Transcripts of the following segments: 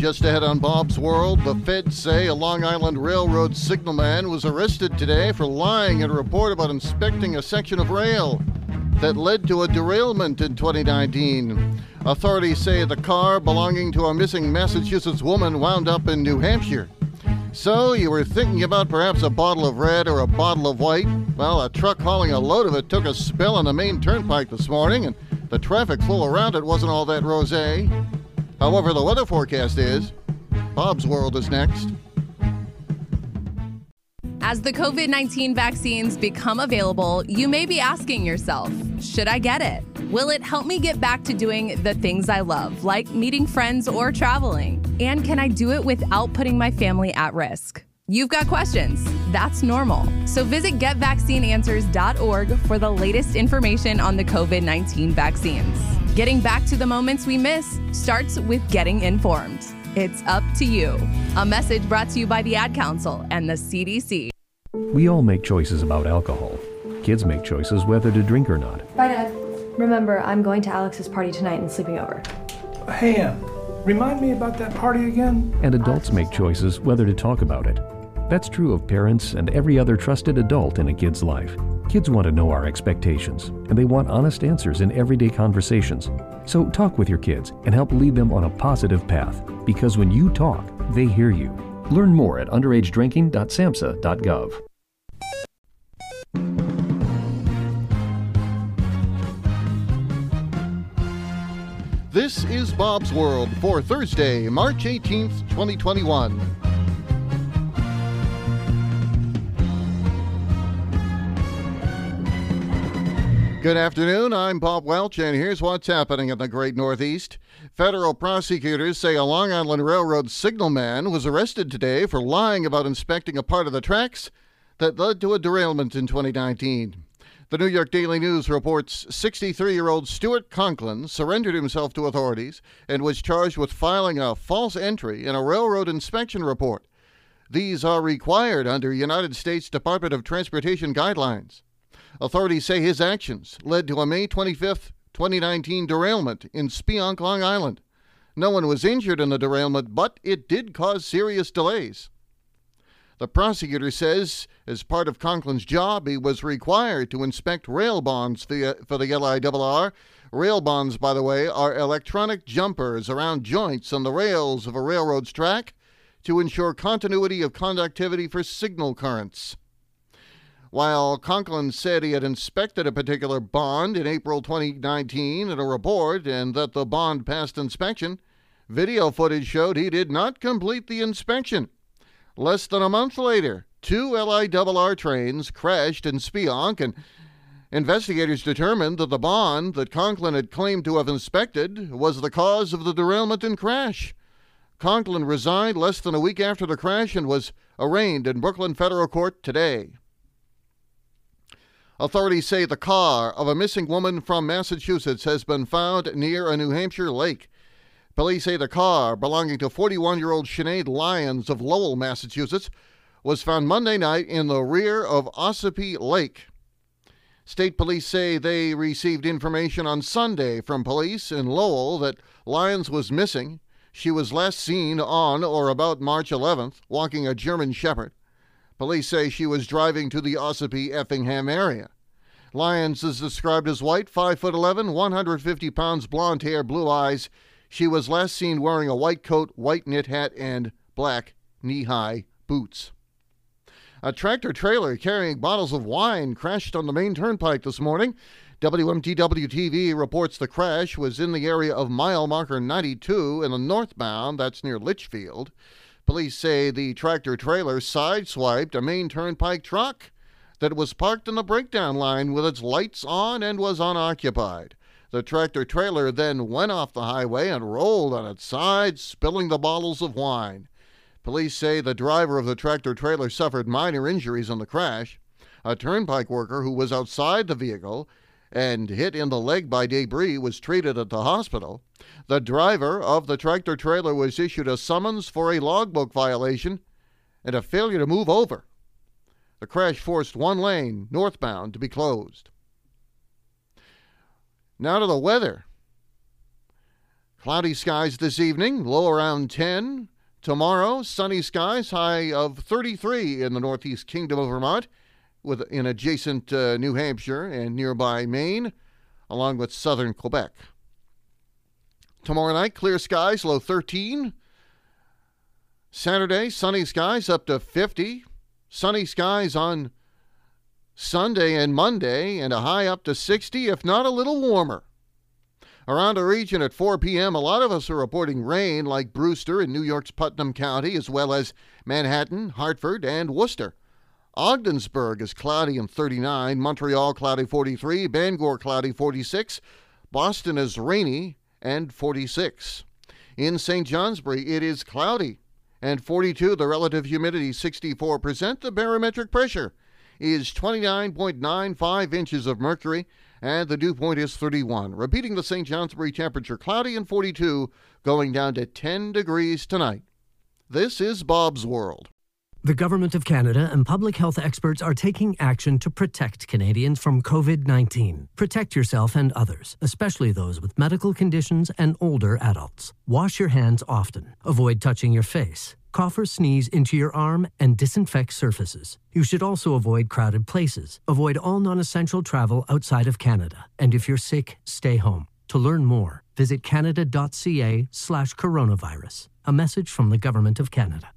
Just ahead on Bob's World, the feds say a Long Island Railroad signalman was arrested today for lying in a report about inspecting a section of rail that led to a derailment in 2019. Authorities say the car belonging to a missing Massachusetts woman wound up in New Hampshire. So, you were thinking about perhaps a bottle of red or a bottle of white? Well, a truck hauling a load of it took a spill on the Maine turnpike this morning, and the traffic flow around it wasn't all that rose. However, the weather forecast is Bob's World is next. As the COVID 19 vaccines become available, you may be asking yourself, should I get it? Will it help me get back to doing the things I love, like meeting friends or traveling? And can I do it without putting my family at risk? You've got questions. That's normal. So visit getvaccineanswers.org for the latest information on the COVID 19 vaccines. Getting back to the moments we miss starts with getting informed. It's up to you. A message brought to you by the Ad Council and the CDC. We all make choices about alcohol. Kids make choices whether to drink or not. Bye, Dad. Remember, I'm going to Alex's party tonight and sleeping over. Hey, Em, remind me about that party again? And adults make choices whether to talk about it. That's true of parents and every other trusted adult in a kid's life. Kids want to know our expectations, and they want honest answers in everyday conversations. So talk with your kids and help lead them on a positive path, because when you talk, they hear you. Learn more at underagedrinking.samhsa.gov. This is Bob's World for Thursday, March 18th, 2021. Good afternoon. I'm Bob Welch, and here's what's happening in the great Northeast. Federal prosecutors say a Long Island Railroad signalman was arrested today for lying about inspecting a part of the tracks that led to a derailment in 2019. The New York Daily News reports 63 year old Stuart Conklin surrendered himself to authorities and was charged with filing a false entry in a railroad inspection report. These are required under United States Department of Transportation guidelines. Authorities say his actions led to a May 25, 2019 derailment in Speonk, Long Island. No one was injured in the derailment, but it did cause serious delays. The prosecutor says, as part of Conklin's job, he was required to inspect rail bonds for the LIRR. Rail bonds, by the way, are electronic jumpers around joints on the rails of a railroad's track to ensure continuity of conductivity for signal currents. While Conklin said he had inspected a particular bond in April 2019 in a report and that the bond passed inspection, video footage showed he did not complete the inspection. Less than a month later, two LIRR trains crashed in Speonk, and investigators determined that the bond that Conklin had claimed to have inspected was the cause of the derailment and crash. Conklin resigned less than a week after the crash and was arraigned in Brooklyn federal court today. Authorities say the car of a missing woman from Massachusetts has been found near a New Hampshire lake. Police say the car, belonging to 41 year old Sinead Lyons of Lowell, Massachusetts, was found Monday night in the rear of Ossipee Lake. State police say they received information on Sunday from police in Lowell that Lyons was missing. She was last seen on or about March 11th walking a German Shepherd. Police say she was driving to the Ossipee Effingham area. Lyons is described as white, 5 foot 11, 150 pounds, blonde hair, blue eyes. She was last seen wearing a white coat, white knit hat, and black knee high boots. A tractor trailer carrying bottles of wine crashed on the Maine turnpike this morning. WMTW TV reports the crash was in the area of mile marker 92 in the northbound, that's near Litchfield. Police say the tractor trailer sideswiped a Maine turnpike truck that was parked in the breakdown line with its lights on and was unoccupied. The tractor trailer then went off the highway and rolled on its side, spilling the bottles of wine. Police say the driver of the tractor trailer suffered minor injuries in the crash. A turnpike worker who was outside the vehicle and hit in the leg by debris was treated at the hospital. The driver of the tractor trailer was issued a summons for a logbook violation and a failure to move over. The crash forced one lane, northbound, to be closed. Now to the weather. Cloudy skies this evening, low around 10. Tomorrow, sunny skies, high of 33 in the northeast kingdom of Vermont, with in adjacent uh, New Hampshire and nearby Maine, along with southern Quebec. Tomorrow night, clear skies, low 13. Saturday, sunny skies up to 50. Sunny skies on Sunday and Monday, and a high up to 60, if not a little warmer. Around our region at 4 p.m., a lot of us are reporting rain, like Brewster in New York's Putnam County, as well as Manhattan, Hartford, and Worcester. Ogdensburg is cloudy and 39, Montreal cloudy 43, Bangor cloudy 46, Boston is rainy and 46. In St. Johnsbury, it is cloudy and 42, the relative humidity 64%, the barometric pressure is 29.95 inches of mercury, and the dew point is 31. Repeating the St. Johnsbury temperature, cloudy and 42, going down to 10 degrees tonight. This is Bob's World. The Government of Canada and public health experts are taking action to protect Canadians from COVID 19. Protect yourself and others, especially those with medical conditions and older adults. Wash your hands often. Avoid touching your face cough or sneeze into your arm, and disinfect surfaces. You should also avoid crowded places. Avoid all non essential travel outside of Canada. And if you're sick, stay home. To learn more, visit canada.ca slash coronavirus. A message from the Government of Canada.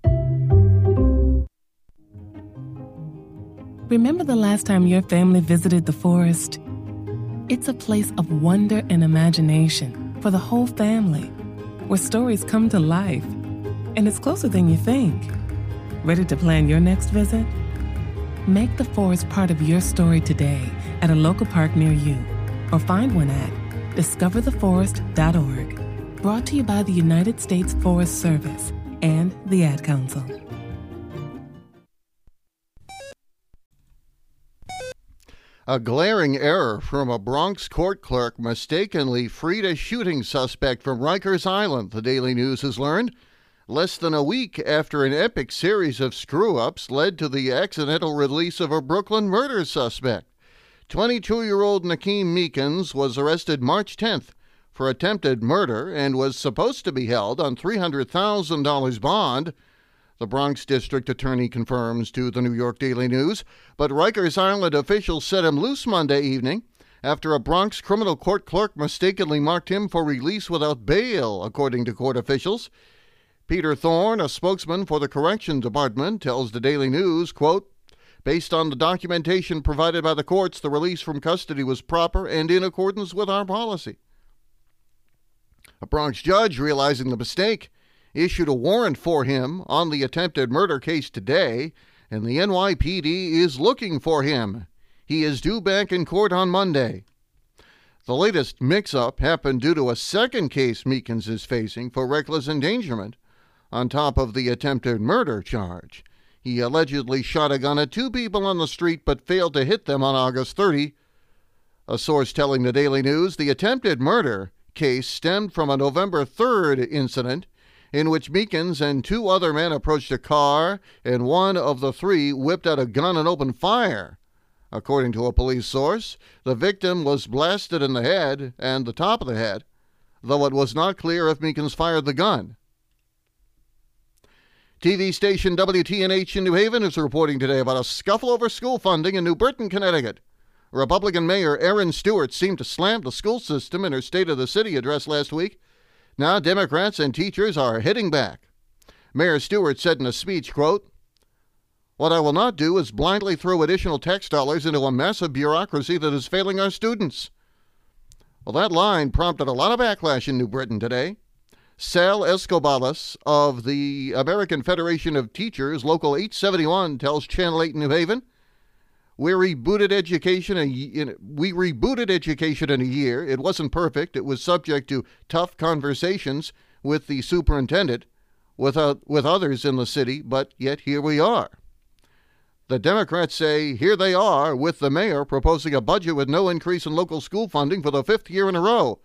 Remember the last time your family visited the forest? It's a place of wonder and imagination for the whole family, where stories come to life and it's closer than you think. Ready to plan your next visit? Make the forest part of your story today at a local park near you or find one at discovertheforest.org. Brought to you by the United States Forest Service and the Ad Council. A glaring error from a Bronx court clerk mistakenly freed a shooting suspect from Rikers Island, the Daily News has learned less than a week after an epic series of screw ups led to the accidental release of a Brooklyn murder suspect. 22 year old Nakeem Meekins was arrested March 10th for attempted murder and was supposed to be held on $300,000 bond. The Bronx District Attorney confirms to the New York Daily News, but Rikers Island officials set him loose Monday evening after a Bronx criminal court clerk mistakenly marked him for release without bail, according to court officials. Peter Thorne, a spokesman for the Correction Department, tells the Daily News, quote, Based on the documentation provided by the courts, the release from custody was proper and in accordance with our policy. A Bronx judge, realizing the mistake, issued a warrant for him on the attempted murder case today, and the NYPD is looking for him. He is due back in court on Monday. The latest mix up happened due to a second case Meekins is facing for reckless endangerment on top of the attempted murder charge. He allegedly shot a gun at two people on the street but failed to hit them on August 30. A source telling the Daily News the attempted murder case stemmed from a November 3rd incident in which Meekins and two other men approached a car and one of the three whipped out a gun and opened fire. According to a police source, the victim was blasted in the head and the top of the head, though it was not clear if Meekins fired the gun. TV station WTNH in New Haven is reporting today about a scuffle over school funding in New Britain, Connecticut. Republican Mayor Erin Stewart seemed to slam the school system in her State of the City address last week. Now Democrats and teachers are hitting back. Mayor Stewart said in a speech, quote, What I will not do is blindly throw additional tax dollars into a mess of bureaucracy that is failing our students. Well, that line prompted a lot of backlash in New Britain today. Sal Escobalas of the American Federation of Teachers, Local 871, tells Channel 8 New Haven, we rebooted education. In, we rebooted education in a year. It wasn't perfect. It was subject to tough conversations with the superintendent, with, with others in the city, but yet here we are. The Democrats say here they are with the mayor proposing a budget with no increase in local school funding for the fifth year in a row.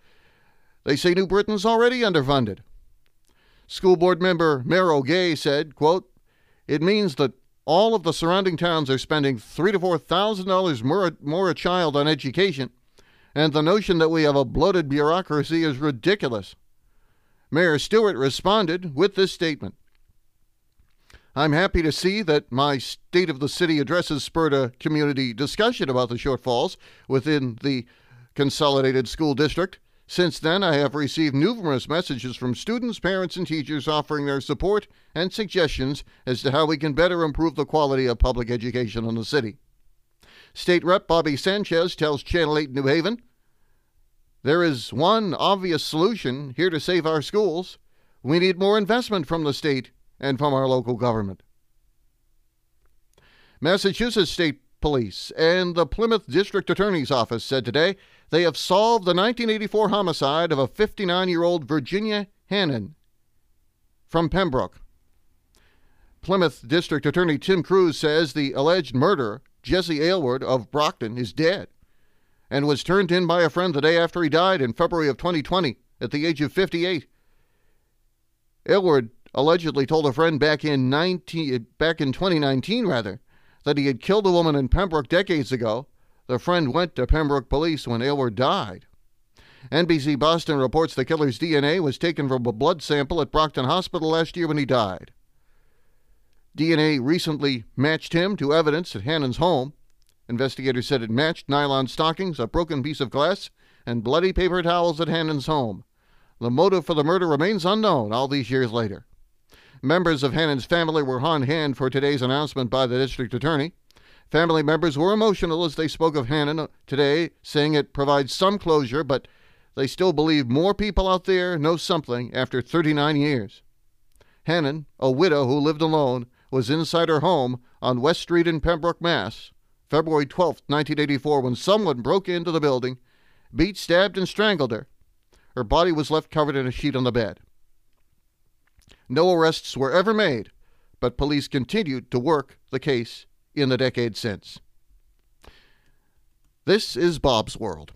They say New Britain's already underfunded. School board member Merrill Gay said, quote, It means that all of the surrounding towns are spending three to four thousand dollars more more a child on education, and the notion that we have a bloated bureaucracy is ridiculous. Mayor Stewart responded with this statement I'm happy to see that my State of the City addresses spurred a community discussion about the shortfalls within the Consolidated School District. Since then, I have received numerous messages from students, parents, and teachers offering their support and suggestions as to how we can better improve the quality of public education in the city. State Rep Bobby Sanchez tells Channel 8 New Haven there is one obvious solution here to save our schools. We need more investment from the state and from our local government. Massachusetts State Police and the Plymouth District Attorney's Office said today they have solved the 1984 homicide of a 59 year old Virginia Hannon from Pembroke. Plymouth District Attorney Tim Cruz says the alleged murderer, Jesse Aylward of Brockton, is dead and was turned in by a friend the day after he died in February of 2020 at the age of 58. Aylward allegedly told a friend back in 19, back in 2019 rather that he had killed a woman in Pembroke decades ago. The friend went to Pembroke police when Aylward died. NBC Boston reports the killer's DNA was taken from a blood sample at Brockton Hospital last year when he died. DNA recently matched him to evidence at Hannon's home. Investigators said it matched nylon stockings, a broken piece of glass, and bloody paper towels at Hannon's home. The motive for the murder remains unknown all these years later. Members of Hannon's family were on hand for today's announcement by the district attorney. Family members were emotional as they spoke of Hannon today, saying it provides some closure, but they still believe more people out there know something after 39 years. Hannon, a widow who lived alone, was inside her home on West Street in Pembroke, Mass. February 12, 1984, when someone broke into the building, beat, stabbed, and strangled her. Her body was left covered in a sheet on the bed. No arrests were ever made, but police continued to work the case in the decade since. This is Bob's World.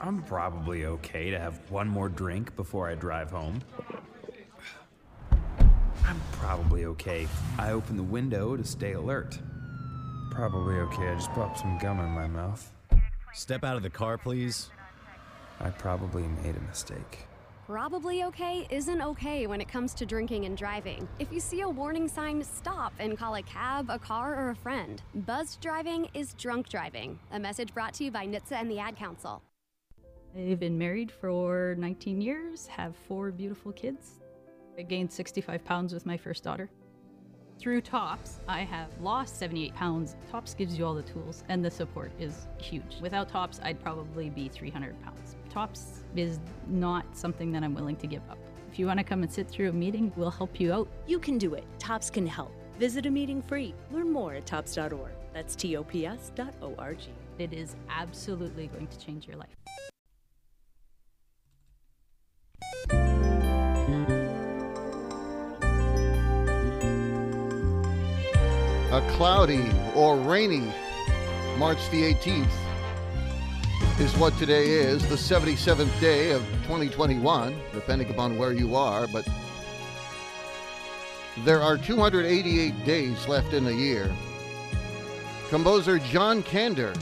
I'm probably okay to have one more drink before I drive home. I'm probably okay. I open the window to stay alert. Probably okay. I just popped some gum in my mouth. Step out of the car, please. I probably made a mistake. Probably okay isn't okay when it comes to drinking and driving. If you see a warning sign, stop and call a cab, a car, or a friend. Buzzed driving is drunk driving. A message brought to you by NHTSA and the Ad Council. I've been married for 19 years, have four beautiful kids. I gained 65 pounds with my first daughter. Through TOPS, I have lost 78 pounds. TOPS gives you all the tools, and the support is huge. Without TOPS, I'd probably be 300 pounds. TOPS is not something that I'm willing to give up. If you want to come and sit through a meeting, we'll help you out. You can do it. TOPS can help. Visit a meeting free. Learn more at tops.org. That's tops.org. It is absolutely going to change your life. Cloudy or rainy March the 18th is what today is, the 77th day of 2021, depending upon where you are, but there are 288 days left in the year. Composer John Kander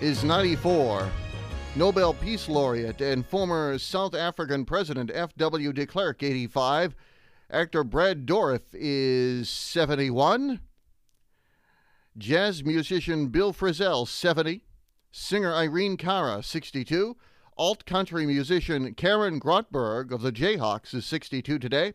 is 94. Nobel Peace Laureate and former South African President F.W. de Klerk, 85. Actor Brad Dourif is 71. Jazz musician Bill Frisell, 70. Singer Irene Cara, 62. Alt country musician Karen Grotberg of the Jayhawks is 62 today.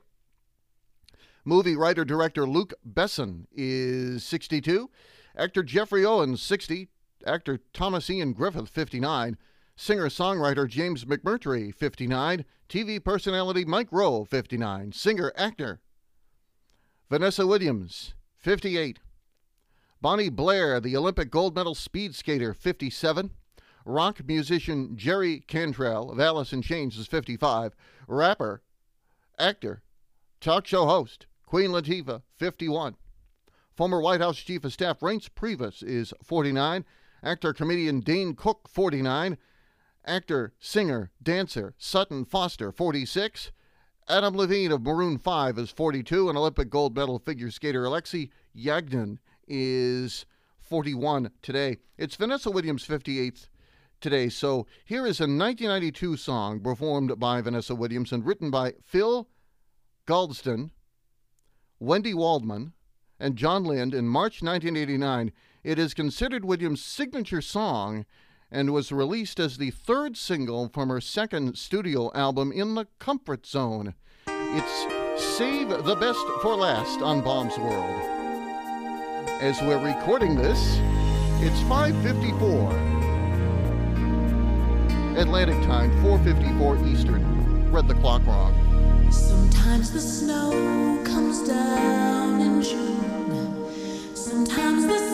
Movie writer director Luc Besson is 62. Actor Jeffrey Owens, 60. Actor Thomas Ian Griffith, 59. Singer songwriter James McMurtry, 59. TV personality Mike Rowe, 59. Singer actor Vanessa Williams, 58. Bonnie Blair, the Olympic gold medal speed skater, 57. Rock musician Jerry Cantrell of Alice in Chains is 55. Rapper, actor, talk show host Queen Latifah, 51. Former White House Chief of Staff Reince Priebus is 49. Actor comedian Dane Cook, 49 actor, singer, dancer Sutton Foster, 46. Adam Levine of Maroon 5 is 42, and Olympic gold medal figure skater Alexei Yagudin is 41 today. It's Vanessa Williams' 58th today. So here is a 1992 song performed by Vanessa Williams and written by Phil Galdston, Wendy Waldman, and John Lind in March 1989. It is considered Williams' signature song and was released as the third single from her second studio album, In the Comfort Zone. It's Save the Best for Last on Bob's World. As we're recording this, it's 554 Atlantic time, 454 Eastern. Read the clock wrong. Sometimes the snow comes down in June. Sometimes the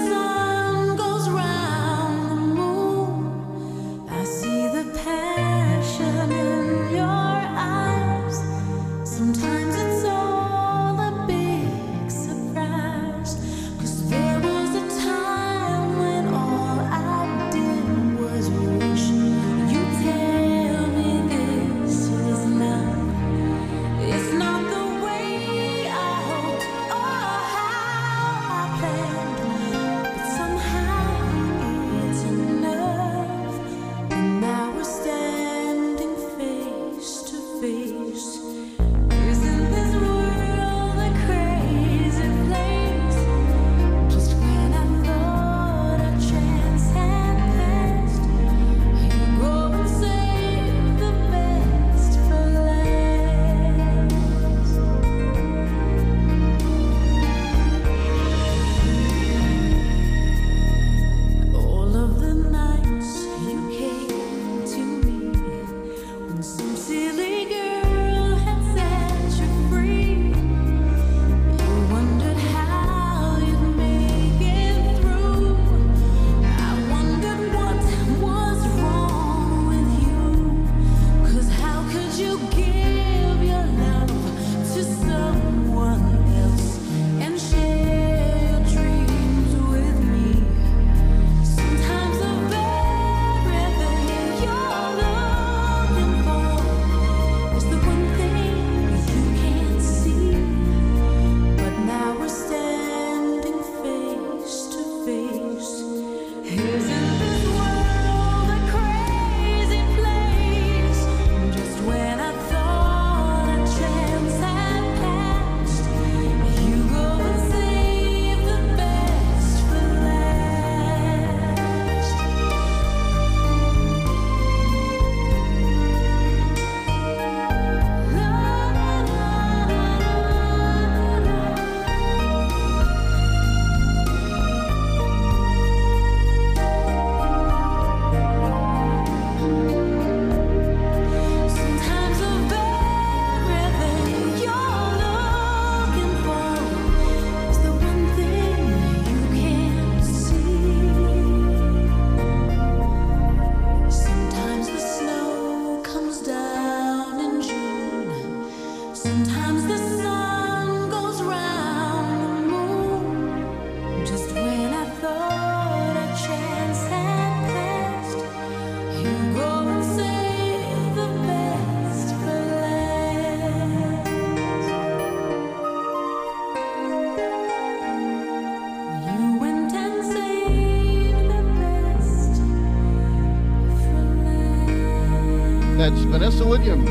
That's Vanessa Williams.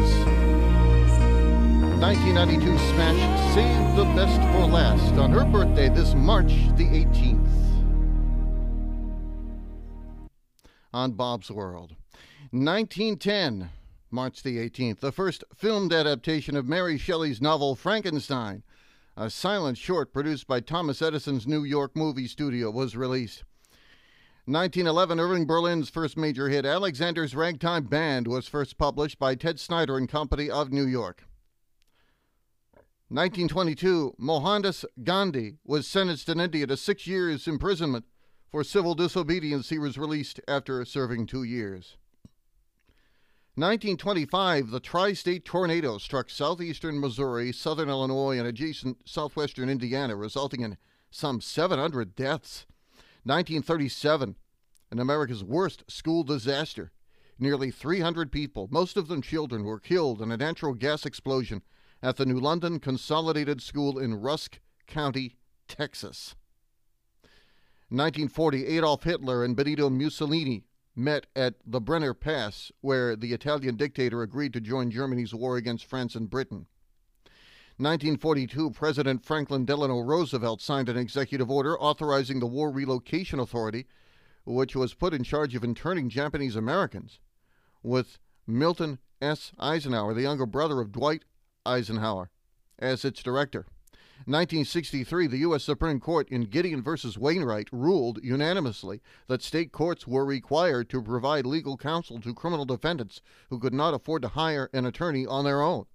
1992 smash Save the Best for Last on her birthday this March the 18th. On Bob's World. 1910, March the 18th, the first filmed adaptation of Mary Shelley's novel Frankenstein, a silent short produced by Thomas Edison's New York movie studio, was released. 1911, Irving Berlin's first major hit, Alexander's Ragtime Band, was first published by Ted Snyder and Company of New York. 1922, Mohandas Gandhi was sentenced in India to six years' imprisonment for civil disobedience. He was released after serving two years. 1925, the tri state tornado struck southeastern Missouri, southern Illinois, and adjacent southwestern Indiana, resulting in some 700 deaths. 1937, in America's worst school disaster. Nearly 300 people, most of them children, were killed in a natural gas explosion at the New London Consolidated School in Rusk County, Texas. 1940, Adolf Hitler and Benito Mussolini met at the Brenner Pass, where the Italian dictator agreed to join Germany's war against France and Britain. 1942, President Franklin Delano Roosevelt signed an executive order authorizing the War Relocation Authority, which was put in charge of interning Japanese Americans, with Milton S. Eisenhower, the younger brother of Dwight Eisenhower, as its director. 1963, the U.S. Supreme Court in Gideon v. Wainwright ruled unanimously that state courts were required to provide legal counsel to criminal defendants who could not afford to hire an attorney on their own.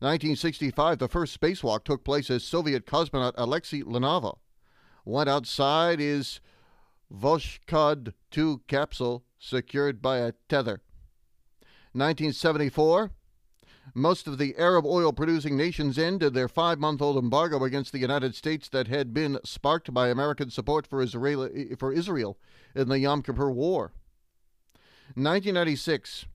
1965, the first spacewalk took place as Soviet cosmonaut Alexei Leonov went outside his Voskhod 2 capsule secured by a tether. 1974, most of the Arab oil producing nations ended their five month old embargo against the United States that had been sparked by American support for Israel, for Israel in the Yom Kippur War. 1996,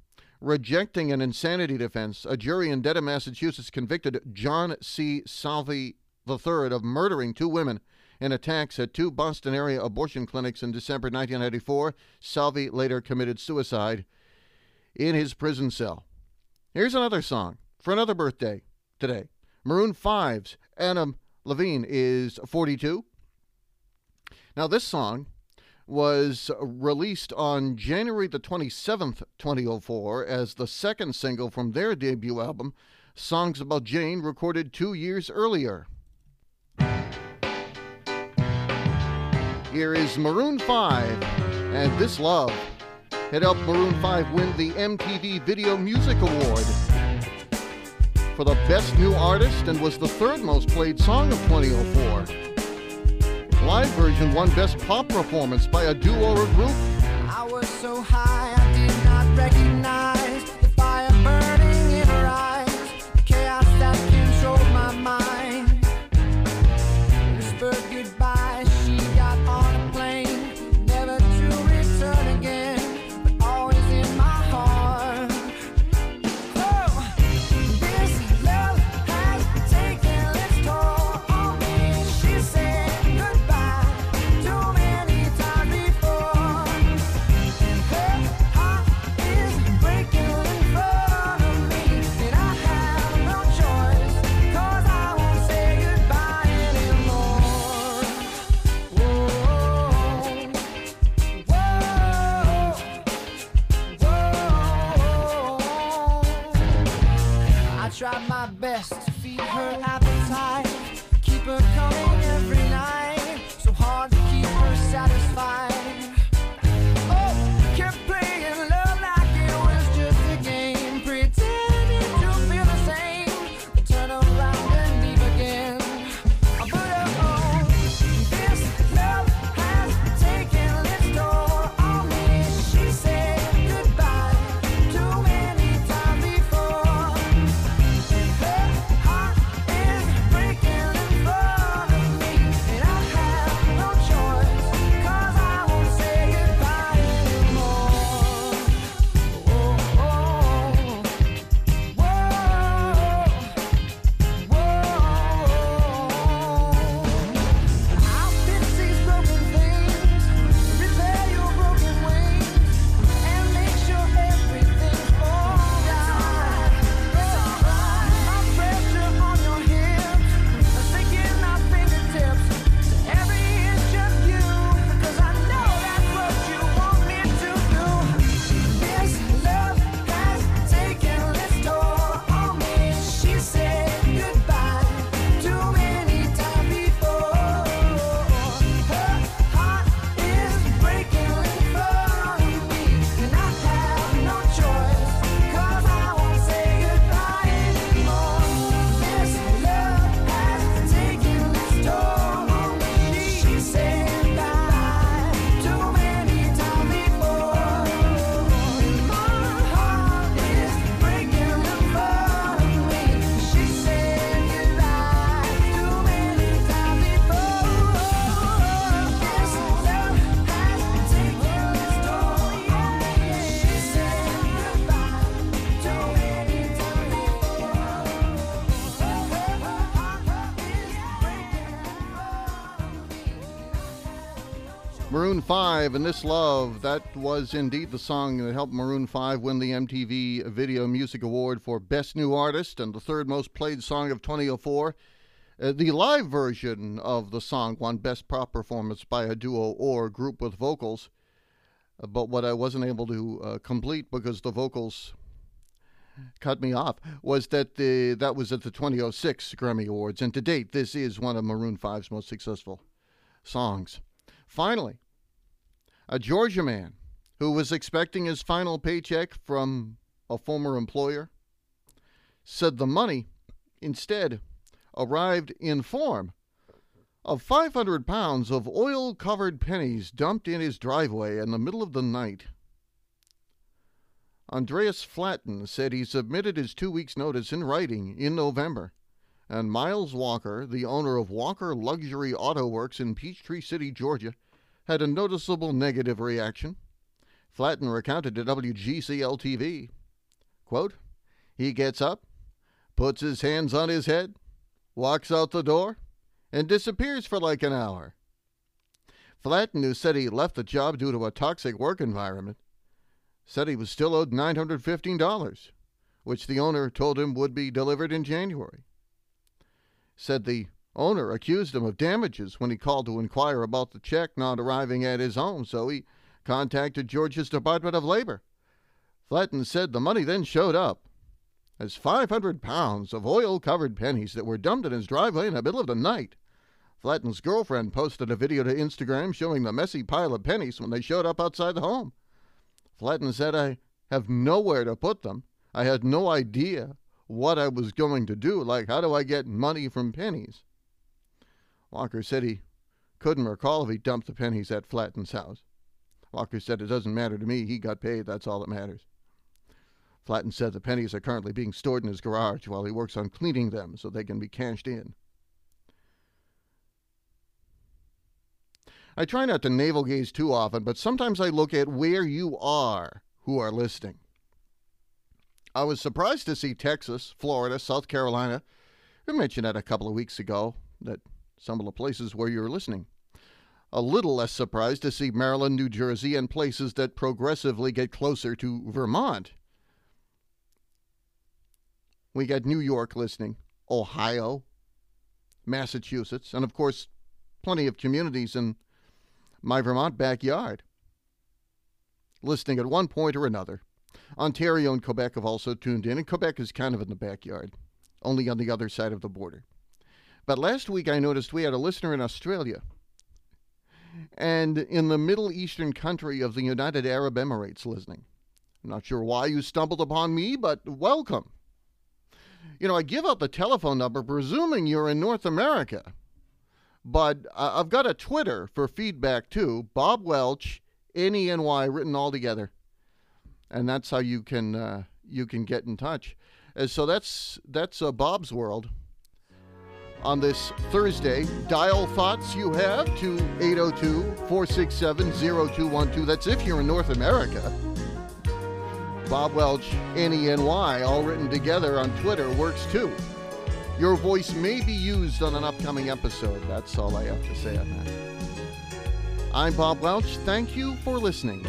rejecting an insanity defense, a jury in Dedham, Massachusetts convicted John C. Salvi III of murdering two women in attacks at two Boston area abortion clinics in December 1994. Salvi later committed suicide in his prison cell. Here's another song for another birthday today. Maroon 5's Adam Levine is 42. Now, this song was released on January the 27th, 2004, as the second single from their debut album, Songs About Jane, recorded two years earlier. Here is Maroon 5 and This Love. It helped Maroon 5 win the MTV Video Music Award for the Best New Artist and was the third most played song of 2004. Live version won Best Pop Performance by a duo or group. Tried my best to feed her appetite, keep her coming every night. So hard to keep her satisfied. 5 and This Love, that was indeed the song that helped Maroon 5 win the MTV Video Music Award for Best New Artist and the third most played song of 2004. Uh, the live version of the song won Best Pop Performance by a duo or group with vocals. Uh, but what I wasn't able to uh, complete because the vocals cut me off was that the that was at the 2006 Grammy Awards, and to date, this is one of Maroon 5's most successful songs. Finally, a Georgia man who was expecting his final paycheck from a former employer said the money instead arrived in form of 500 pounds of oil covered pennies dumped in his driveway in the middle of the night. Andreas Flatten said he submitted his two weeks' notice in writing in November, and Miles Walker, the owner of Walker Luxury Auto Works in Peachtree City, Georgia, had a noticeable negative reaction. Flatten recounted to WGCL TV, quote, He gets up, puts his hands on his head, walks out the door, and disappears for like an hour. Flatten, who said he left the job due to a toxic work environment, said he was still owed $915, which the owner told him would be delivered in January. Said the owner accused him of damages when he called to inquire about the check not arriving at his home, so he contacted Georgia's Department of Labor. Flatten said the money then showed up as 500 pounds of oil covered pennies that were dumped in his driveway in the middle of the night. Flatten's girlfriend posted a video to Instagram showing the messy pile of pennies when they showed up outside the home. Flatten said, I have nowhere to put them. I had no idea what I was going to do. Like, how do I get money from pennies? Walker said he couldn't recall if he dumped the pennies at Flatten's house. Walker said, It doesn't matter to me. He got paid. That's all that matters. Flatten said the pennies are currently being stored in his garage while he works on cleaning them so they can be cashed in. I try not to navel gaze too often, but sometimes I look at where you are who are listening. I was surprised to see Texas, Florida, South Carolina. We mentioned that a couple of weeks ago, that some of the places where you're listening. A little less surprised to see Maryland, New Jersey, and places that progressively get closer to Vermont. We got New York listening, Ohio, Massachusetts, and of course, plenty of communities in my Vermont backyard. Listening at one point or another. Ontario and Quebec have also tuned in, and Quebec is kind of in the backyard, only on the other side of the border. But last week I noticed we had a listener in Australia and in the Middle Eastern country of the United Arab Emirates listening. I'm not sure why you stumbled upon me, but welcome. You know, I give out the telephone number presuming you're in North America. But uh, I've got a Twitter for feedback too. Bob Welch, N E N Y, written all together, and that's how you can uh, you can get in touch. And so that's that's uh, Bob's world. On this Thursday, dial thoughts you have to 802 467 0212. That's if you're in North America. Bob Welch, N E N Y, all written together on Twitter, works too. Your voice may be used on an upcoming episode. That's all I have to say on that. I'm Bob Welch. Thank you for listening.